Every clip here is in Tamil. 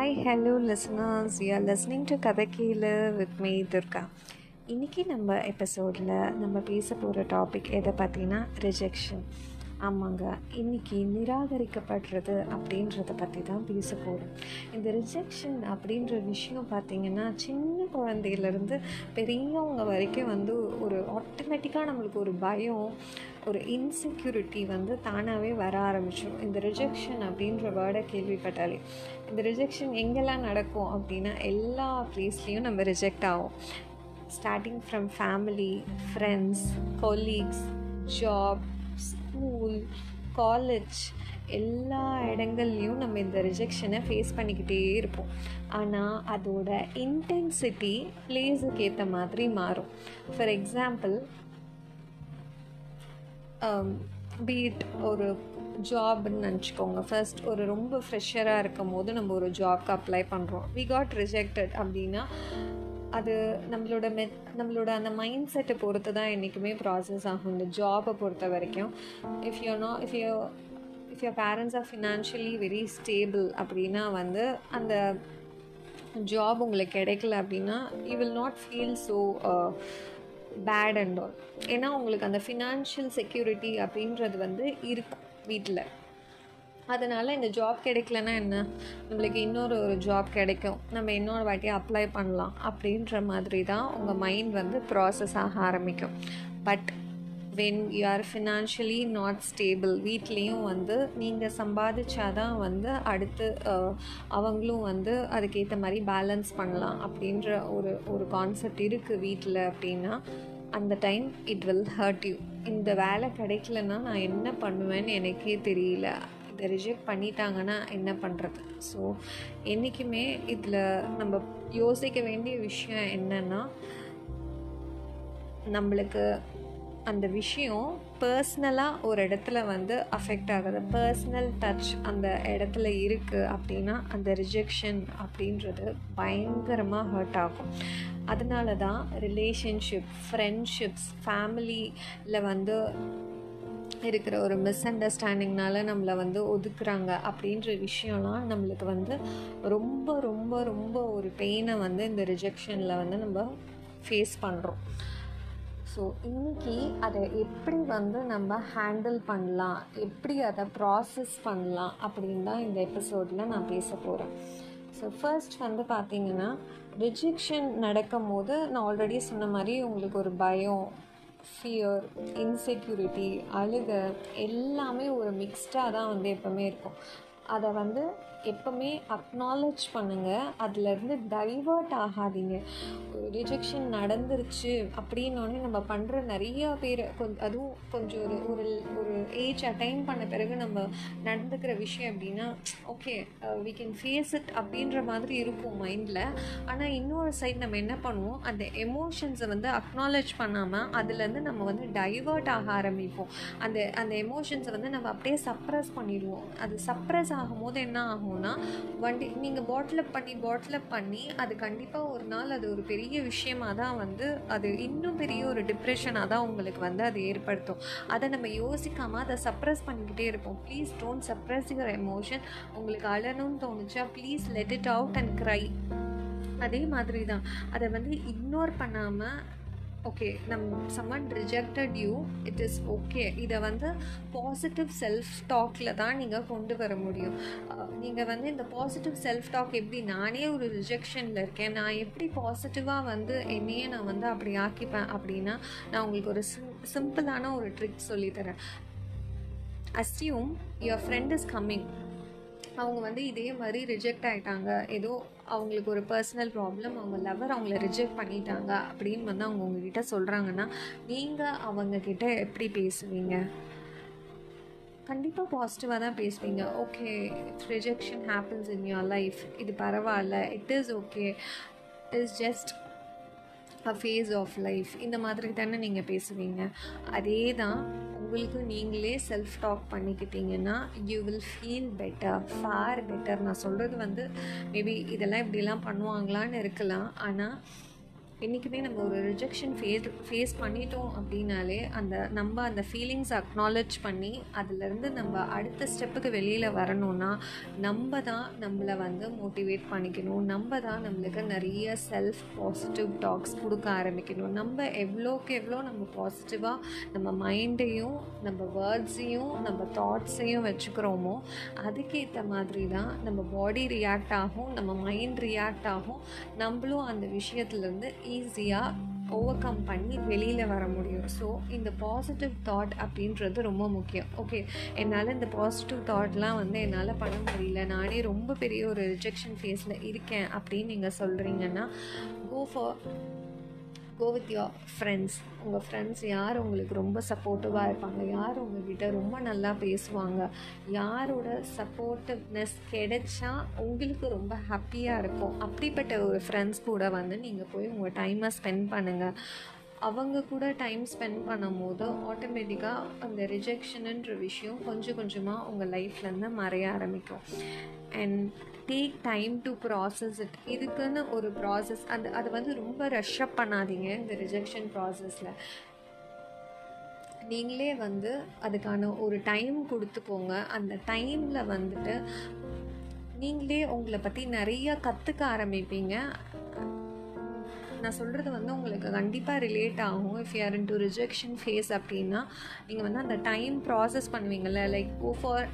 Hi hello listeners you are listening to கதைக்கீழ with me Durga இன்றைக்கி நம்ம எபிசோடில் நம்ம பேச போகிற டாபிக் எதை பார்த்தீங்கன்னா ரிஜெக்ஷன் ஆமாங்க இன்றைக்கி நிராகரிக்கப்படுறது அப்படின்றத பற்றி தான் பேச போகிறோம் இந்த ரிஜெக்ஷன் அப்படின்ற விஷயம் பார்த்திங்கன்னா சின்ன குழந்தையிலேருந்து பெரியவங்க வரைக்கும் வந்து ஒரு ஆட்டோமேட்டிக்காக நம்மளுக்கு ஒரு பயம் ஒரு இன்செக்யூரிட்டி வந்து தானாகவே வர ஆரம்பிச்சிடும் இந்த ரிஜெக்ஷன் அப்படின்ற வேர்டை கேள்விப்பட்டாலே. இந்த ரிஜெக்ஷன் எங்கெல்லாம் நடக்கும் அப்படின்னா எல்லா ப்ளேஸ்லேயும் நம்ம ரிஜெக்ட் ஆகும் starting from family friends colleagues job school college எல்லா இடங்கள்லையும் நம்ம இந்த ரிஜெக்ஷனை ஃபேஸ் பண்ணிக்கிட்டே இருப்போம். ஆனால் அதோட இன்டென்சிட்டி பிளேஸுக்கு ஏற்ற மாதிரி மாறும். ஃபார் எக்ஸாம்பிள் Um, பீட் ஒரு ஜாப்னு நினச்சிக்கோங்க. ஃபர்ஸ்ட் ஒரு ரொம்ப ஃப்ரெஷராக இருக்கும் போது நம்ம ஒரு ஜாப்க்கு அப்ளை பண்ணுறோம் வி காட் ரிஜெக்டட் அப்படின்னா அது நம்மளோட மெ நம்மளோட அந்த மைண்ட் செட்டை பொறுத்து தான் என்றைக்குமே ப்ராசஸ் ஆகும். இந்த ஜாபை பொறுத்த வரைக்கும். If you know if you if your parents are financially very stable அப்படின்னா வந்து அந்த ஜாப் உங்களுக்கு கிடைக்கல அப்படின்னா you will not feel so bad and all ஏன்னா உங்களுக்கு அந்த ஃபினான்ஷியல் செக்யூரிட்டி அப்படின்றது வந்து இருக்கும் வீட்டில் அதனால் இந்த ஜாப் கிடைக்கலன்னா என்ன? நம்மளுக்கு இன்னொரு ஒரு ஜாப் கிடைக்கும். நம்ம இன்னொரு வாட்டி அப்ளை பண்ணலாம் அப்படின்ற மாதிரி தான் உங்கள் மைண்ட் வந்து ப்ராசஸ் ஆக ஆரம்பிக்கும். But when you are financially not stable வீட்லேயும் வந்து நீங்கள் சம்பாதிச்சாதான் வந்து அடுத்து அவங்களும் வந்து அதுக்கேற்ற மாதிரி பேலன்ஸ் பண்ணலாம் அப்படின்ற ஒரு ஒரு கான்செப்ட் இருக்குது வீட்டில் அப்படின்னா அந்த time it will hurt you இந்த வேலை கிடைக்கலன்னா நான் என்ன பண்ணுவேன்னு எனக்கே தெரியல. இதை ரிஜெக்ட் பண்ணிட்டாங்கன்னா என்ன பண்ணுறது ஸோ என்றைக்குமே இதில் நம்ம யோசிக்க வேண்டிய விஷயம் என்னென்னா நம்மளுக்கு அந்த விஷயம் பர்சனலாக ஒரு இடத்துல வந்து அஃபெக்ட் ஆகுது. பர்சனல் டச் அந்த இடத்துல இருக்குது அப்படின்னா அந்த ரிஜெக்ஷன் அப்படின்றது பயங்கரமாக ஹர்ட் ஆகும். அதனால தான் ரிலேஷன்ஷிப் ஃப்ரெண்ட்ஷிப்ஸ் ஃபேமிலியில் வந்து இருக்கிற ஒரு மிஸ் அண்டர்ஸ்டாண்டிங்னால நம்மளை வந்து ஒதுக்குறாங்க அப்படின்ற விஷயம்லாம் நம்மளுக்கு வந்து ரொம்ப ரொம்ப ரொம்ப ஒரு பெயினை வந்து இந்த ரிஜெக்ஷனில் வந்து நம்ம ஃபேஸ் பண்ணுறோம் ஸோ இன்றைக்கி அதை எப்படி வந்து நம்ம ஹேண்டில் பண்ணலாம்? எப்படி அதை ப்ராசஸ் பண்ணலாம்? அப்படின்னு தான் இந்த எபிசோடில் நான் பேச போகிறேன் ஸோ ஃபர்ஸ்ட் வந்து பார்த்திங்கன்னா ரிஜெக்ஷன் நடக்கும் போது நான் ஆல்ரெடி சொன்ன மாதிரி உங்களுக்கு ஒரு பயம் ஃபியர் இன்செக்யூரிட்டி அழுக எல்லாமே ஒரு மிக்ஸ்டாக தான் வந்து எப்போவுமே இருக்கும். அதை வந்து எப்போவுமே அக்னாலேஜ் பண்ணுங்கள் அதுலேருந்து டைவர்ட் ஆகாதீங்க. ரிஜெக்ஷன் நடந்துருச்சு அப்படின்னோடனே நம்ம பண்ணுற நிறைய பேர் கொஞ்சம் அதுவும் கொஞ்சம் ஒரு ஒரு ஒரு ஏஜ் அட்டைன் பண்ண பிறகு நம்ம நடந்துக்கிற விஷயம் அப்படின்னா okay we can face it அப்படின்ற மாதிரி இருக்கும் மைண்டில் ஆனால் இன்னொரு சைட் நம்ம என்ன பண்ணுவோம்? அந்த எமோஷன்ஸை வந்து அக்னாலேஜ் பண்ணாமல் அதுலேருந்து நம்ம வந்து டைவர்ட் ஆக ஆரம்பிப்போம். அந்த அந்த எமோஷன்ஸை வந்து நம்ம அப்படியே சப்ரஸ் பண்ணிடுவோம். அது சப்ரஸ் ஆகும்போது என்ன ஆகும்னா வண்டி நீங்கள் பாட்டில் பண்ணி பாட்டில் பண்ணி அது கண்டிப்பாக ஒரு நாள் அது ஒரு பெரிய விஷயமாக தான் வந்து அது இன்னும் பெரிய ஒரு டிப்ரெஷனாக தான் உங்களுக்கு வந்து அது ஏற்படுத்தும். அதை நம்ம யோசிக்காமல் அதை சப்ரஸ் பண்ணிக்கிட்டே இருப்போம். Please don't suppress your emotion உங்களுக்கு அழணும்னு தோணுச்சா please let it out and cry அதே மாதிரி தான். அதை வந்து இக்னோர் பண்ணாமல் ஓகே நம் someone rejected you it is okay இதை வந்து பாசிட்டிவ் செல்ஃப் டாக்கில் தான் நீங்கள் கொண்டு வர முடியும். நீங்கள் வந்து இந்த பாசிட்டிவ் செல்ஃப் டாக் எப்படி நானே ஒரு ரிஜெக்ஷனில் இருக்கேன் நான் எப்படி பாசிட்டிவாக வந்து என்னையே நான் வந்து அப்படி ஆக்கிப்பேன் அப்படின்னா நான் உங்களுக்கு ஒரு சிம் சிம்பிளான ஒரு ட்ரிக் சொல்லித்தரேன் assume your friend is coming அவங்க வந்து இதே மாதிரி ரிஜெக்ட் ஆகிட்டாங்க ஏதோ அவங்களுக்கு ஒரு பர்சனல் ப்ராப்ளம் அவங்க லவர் அவங்கள ரிஜெக்ட் பண்ணிட்டாங்க அப்படின்னு வந்து அவங்க உங்ககிட்ட சொல்கிறாங்கன்னா நீங்கள் அவங்கக்கிட்ட எப்படி பேசுவீங்க? கண்டிப்பாக பாசிட்டிவாக தான் பேசுவீங்க. Okay rejection happens in your life இது பரவாயில்ல it is okay is just a phase of life இந்த மாதிரி தானே நீங்கள் பேசுவீங்க. அதே தான் உங்களுக்கு நீங்களே self talk பண்ணிக்கிட்டீங்கன்னா you will feel better for better நான் சொல்கிறது வந்து மேபி இதெல்லாம் இப்படிலாம் பண்ணுவாங்களான்னு இருக்கலாம். ஆனால் என்றைக்குமே நம்ம ஒரு ரிஜெக்ஷன் ஃபேஸ் ஃபேஸ் பண்ணிட்டோம் அப்படின்னாலே அந்த நம்ம அந்த ஃபீலிங்ஸ் அக்னாலஜ் பண்ணி அதுலேருந்து நம்ம அடுத்த ஸ்டெப்புக்கு வெளியில் வரணும்னா நம்ம தான் நம்மளை வந்து மோட்டிவேட் பண்ணிக்கணும். நம்ம தான் நம்மளுக்கு நிறைய செல்ஃப் பாசிட்டிவ் டாக்ஸ் கொடுக்க ஆரம்பிக்கணும். நம்ம எவ்வளோக்கு எவ்வளோ நம்ம பாசிட்டிவாக நம்ம மைண்டையும் நம்ம வேர்ட்ஸையும் நம்ம தாட்ஸையும் வச்சுக்கிறோமோ அதுக்கேற்ற மாதிரி தான் நம்ம பாடி ரியாக்ட் ஆகும் நம்ம மைண்ட் ரியாக்ட் ஆகும். நம்மளும் அந்த விஷயத்துலேருந்து ஈஸியாக ஓவர் கம் பண்ணி வெளியில் வர முடியும். ஸோ இந்த பாசிட்டிவ் தாட் அப்படின்றது ரொம்ப முக்கியம். ஓகே என்னால் இந்த பாசிட்டிவ் தாட்லாம் வந்து என்னால் பண்ண முடியல. நானே ரொம்ப பெரிய ஒரு ரிஜெக்ஷன் ஃபேஸில் இருக்கேன் அப்படின்னு நீங்கள் சொல்கிறீங்கன்னா go for go with your friends உங்கள் ஃப்ரெண்ட்ஸ் யார் உங்களுக்கு ரொம்ப சப்போர்ட்டிவாக இருப்பாங்க? யார் உங்ககிட்ட ரொம்ப நல்லா பேசுவாங்க? யாரோட சப்போர்ட்டிவ்னஸ் கிடைச்சா உங்களுக்கு ரொம்ப ஹாப்பியாக இருக்கும். அப்படிப்பட்ட ஒரு ஃப்ரெண்ட்ஸ் கூட வந்து நீங்கள் போய் உங்கள் டைமை ஸ்பெண்ட் பண்ணுங்கள் அவங்க கூட டைம் ஸ்பெண்ட் பண்ணும்போது ஆட்டோமேட்டிக்காக அந்த ரிஜெக்ஷனுன்ற விஷயம் கொஞ்சம் கொஞ்சமாக உங்கள் லைஃப்லேருந்து மறைய ஆரம்பிக்கும். And take time to process it இதுக்குன்னு ஒரு ப்ராசஸ் அந்த அதை வந்து ரொம்ப ரஷ்அப் பண்ணாதீங்க இந்த ரிஜெக்ஷன் ப்ராசஸில் நீங்களே வந்து அதுக்கான ஒரு டைம் கொடுத்துக்கோங்க அந்த டைமில் வந்துட்டு நீங்களே உங்களை பற்றி நிறையா கற்றுக்க ஆரம்பிப்பீங்க. நான் சொல்கிறது வந்து உங்களுக்கு கண்டிப்பாக ரிலேட் ஆகும். If you're into rejection phase அப்படின்னா நீங்கள் வந்து அந்த time process பண்ணுவீங்கள்ல like go for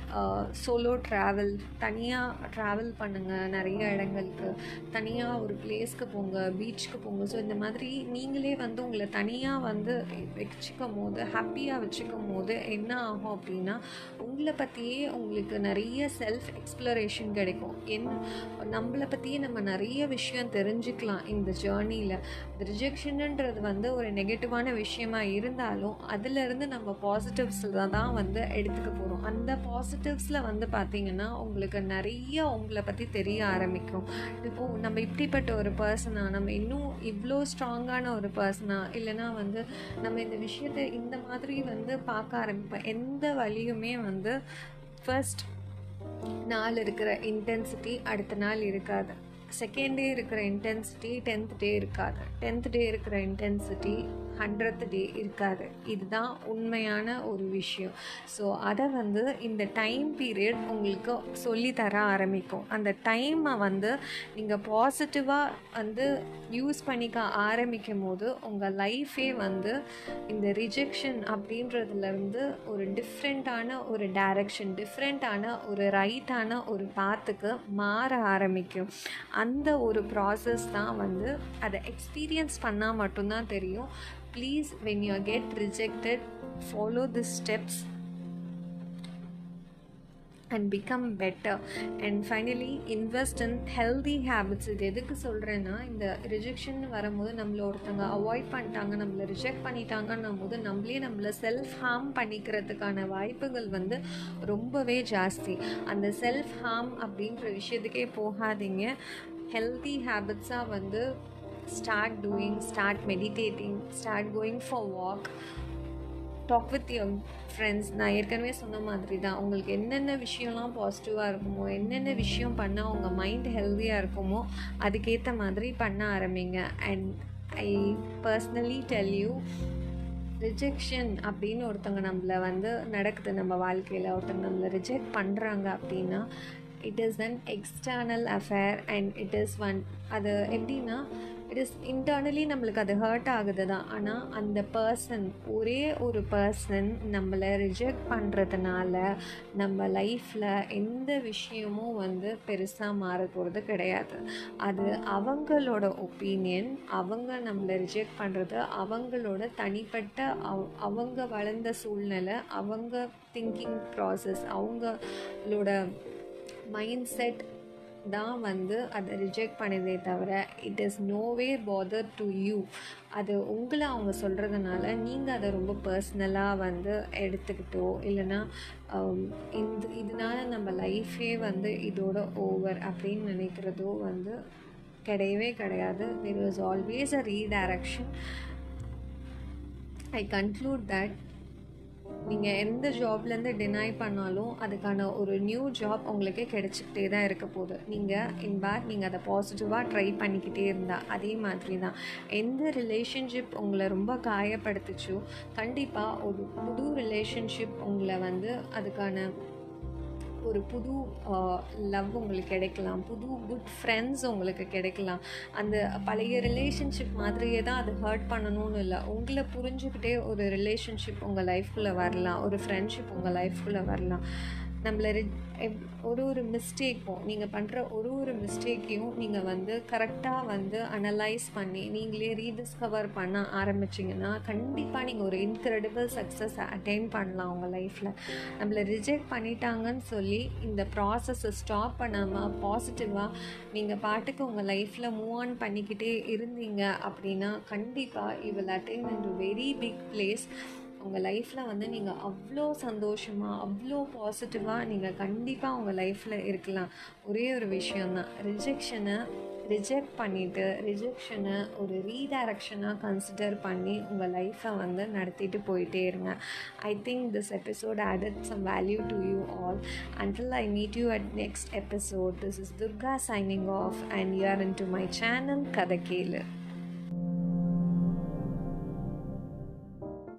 solo travel தனியாக ட்ராவல் பண்ணுங்கள் நிறைய இடங்களுக்கு. தனியாக ஒரு பிளேஸ்க்கு போங்க பீச்சுக்கு போங்க. ஸோ இந்த மாதிரி நீங்களே வந்து உங்களை தனியாக வந்து வச்சுக்கும் போது ஹாப்பியாக வச்சுக்கும் போது என்ன ஆகும் அப்படின்னா உங்களை பற்றியே உங்களுக்கு நிறைய செல்ஃப் எக்ஸ்ப்ளரேஷன் கிடைக்கும். என் நம்மளை பற்றியே நம்ம நிறைய விஷயம் தெரிஞ்சுக்கலாம் இந்த ஜேர்னியில் ரிஜெக்ஷனுன்றது வந்து ஒரு நெகட்டிவான விஷயமா இருந்தாலும் அதுலேருந்து நம்ம பாசிட்டிவ்ஸில் தான் வந்து எடுத்துக்க போகிறோம் அந்த பாசிட்டிவ்ஸில் வந்து பார்த்திங்கன்னா உங்களுக்கு நிறைய உங்களை பற்றி தெரிய ஆரம்பிக்கும். இப்போது நம்ம இப்படிப்பட்ட ஒரு பர்சனாக நம்ம இன்னும் இவ்வளோ ஸ்ட்ராங்கான ஒரு பர்சனாக இல்லைனா வந்து நம்ம இந்த விஷயத்தை இந்த மாதிரி வந்து பார்க்க ஆரம்பிப்போம். எந்த வழியுமே வந்து ஃபர்ஸ்ட் நாள் இருக்கிற இன்டென்சிட்டி அடுத்த நாள் இருக்காது. செகண்ட் டே இருக்கிற இன்டென்சிட்டி டென்த் டே இருக்காது. டென்த் டே இருக்கிற இன்டென்சிட்டி ஹண்ட்ரட் டே இருக்காது. இதுதான் உண்மையான ஒரு விஷயம். ஸோ அதை வந்து இந்த டைம் பீரியட் உங்களுக்கு சொல்லித்தர ஆரம்பிக்கும். அந்த டைமை வந்து நீங்கள் பாசிட்டிவாக வந்து யூஸ் பண்ணிக்க ஆரம்பிக்கும் போது உங்கள் லைஃபே வந்து இந்த ரிஜெக்ஷன் அப்படின்றதுலேருந்து ஒரு டிஃப்ரெண்ட்டான ஒரு டைரக்ஷன் டிஃப்ரெண்ட்டான ஒரு ரைட்டான ஒரு பாத்துக்கு மாற ஆரம்பிக்கும். அந்த ஒரு ப்ராசஸ் தான் வந்து அதை எக்ஸ்பீரியன்ஸ் பண்ணால் மட்டும்தான் தெரியும். Please when you get rejected follow the steps and become better and finally invest in healthy habits இது எதுக்கு சொல்கிறேன்னா இந்த ரிஜெக்ஷன் வரும்போது நம்மளை ஒருத்தவங்க அவாய்ட் பண்ணிட்டாங்க நம்மளை ரிஜெக்ட் பண்ணிட்டாங்கன்னும் போது நம்மளே நம்மளை செல்ஃப் ஹார்ம் பண்ணிக்கிறதுக்கான வாய்ப்புகள் வந்து ரொம்பவே ஜாஸ்தி. அந்த செல்ஃப் ஹார்ம் அப்படின்ற விஷயத்துக்கே போகாதீங்க. ஹெல்தி ஹேபிட்ஸாக வந்து start doing start meditating start going for walk talk with your friends நான் ஏற்கனவே சொன்ன மாதிரி தான் உங்களுக்கு என்னென்ன விஷயம்லாம் பாசிட்டிவாக இருக்குமோ என்னென்ன விஷயம் பண்ணால் உங்கள் மைண்ட் ஹெல்த்தியாக இருக்குமோ அதுக்கேற்ற மாதிரி பண்ண ஆரம்பிங்க. And I personally tell you rejection அப்படின்னு ஒருத்தவங்க நம்மளை வந்து நடக்குது. நம்ம வாழ்க்கையில் ஒருத்தவங்க நம்மளை ரிஜெக்ட் பண்ணுறாங்க அப்படின்னா it is an external affair and it is one அது எப்படின்னா இட் இஸ் இன்டர்னலி நம்மளுக்கு அது ஹர்ட் ஆகுது தான் ஆனால் அந்த பர்சன் ஒரே ஒரு பர்சன் நம்மளை ரிஜெக்ட் பண்ணுறதுனால நம்ம லைஃப்பில் எந்த விஷயமும் வந்து பெருசாக மாற போகிறது கிடையாது. அது அவங்களோட ஒப்பீனியன் அவங்க நம்மளை ரிஜெக்ட் பண்ணுறது அவங்களோட தனிப்பட்ட அவ் அவங்க வளர்ந்த சூழ்நிலை அவங்க திங்கிங் ப்ராசஸ் அவங்களோட மைண்ட் செட் தான் வந்து அதை ரிஜெக்ட் பண்ணதே தவிர it is no way bother to you அது உங்களை அவங்க சொல்கிறதுனால நீங்கள் அதை ரொம்ப பர்சனலாக வந்து எடுத்துக்கிட்டோ இல்லைன்னா um, இந்த இதனால நம்ம லைஃபே வந்து இதோட ஓவர் அப்படின்னு நினைக்கிறதோ வந்து கிடையவே கிடையாது. There is always a redirection I conclude that நீங்கள் எந்த ஜாப்லேருந்து டினை பண்ணாலும் அதுக்கான ஒரு நியூ ஜாப் உங்களுக்கு கிடைச்சிக்கிட்டே தான் இருக்க போகுது. நீங்கள் இன்பேக் நீங்கள் அதை பாசிட்டிவாக ட்ரை பண்ணிக்கிட்டே இருந்தால் அதே மாதிரி தான். எந்த ரிலேஷன்ஷிப் உங்களை ரொம்ப காயப்படுத்துச்சோ கண்டிப்பாக ஒரு புது ரிலேஷன்ஷிப் உங்களை வந்து அதுக்கான ஒரு புது லவ் உங்களுக்கு கிடைக்கலாம். புது குட் ஃப்ரெண்ட்ஸ் உங்களுக்கு கிடைக்கலாம். அந்த பழைய ரிலேஷன்ஷிப் மாதிரியே தான் அது ஹர்ட் பண்ணணும்னு இல்லை. உங்களை புரிஞ்சுக்கிட்டே ஒரு ரிலேஷன்ஷிப் உங்கள் லைஃப்குள்ளே வரலாம். ஒரு ஃப்ரெண்ட்ஷிப் உங்கள் லைஃப்குள்ளே வரலாம். நம்மளை ஒரு ஒரு மிஸ்டேக்கும் நீங்கள் பண்ணுற ஒரு ஒரு மிஸ்டேக்கையும் நீங்கள் வந்து கரெக்டாக வந்து அனலைஸ் பண்ணி நீங்களே ரீடிஸ்கவர் பண்ண ஆரம்பிச்சிங்கன்னா கண்டிப்பாக நீங்கள் ஒரு இன்க்ரெடிபிள் சக்ஸஸ் அட்டைன் பண்ணலாம் உங்கள் லைஃப்பில் நம்மளை ரிஜெக்ட் பண்ணிட்டாங்கன்னு சொல்லி இந்த ப்ராசஸை ஸ்டாப் பண்ணாமல் பாசிட்டிவாக நீங்கள் பாட்டுக்கு உங்கள் லைஃப்பில் மூவ் ஆன் பண்ணிக்கிட்டே இருந்தீங்க அப்படின்னா கண்டிப்பாக you will attain in very big place உங்கள் லைஃப்பில் வந்து நீங்கள் அவ்வளோ சந்தோஷமாக அவ்வளோ பாசிட்டிவாக நீங்கள் கண்டிப்பாக உங்கள் லைஃப்பில் இருக்கலாம். ஒரே ஒரு விஷயந்தான் ரிஜெக்ஷனை ரிஜெக்ட் பண்ணிவிட்டு ரிஜெக்ஷனை ஒரு ரீடைரக்ஷனாக கன்சிடர் பண்ணி உங்கள் லைஃப்பை வந்து நடத்திட்டு போயிட்டே இருங்க. I think this episode added some value to you all until I meet you at next episode this is Durga signing off and you are into my channel கதை கேளு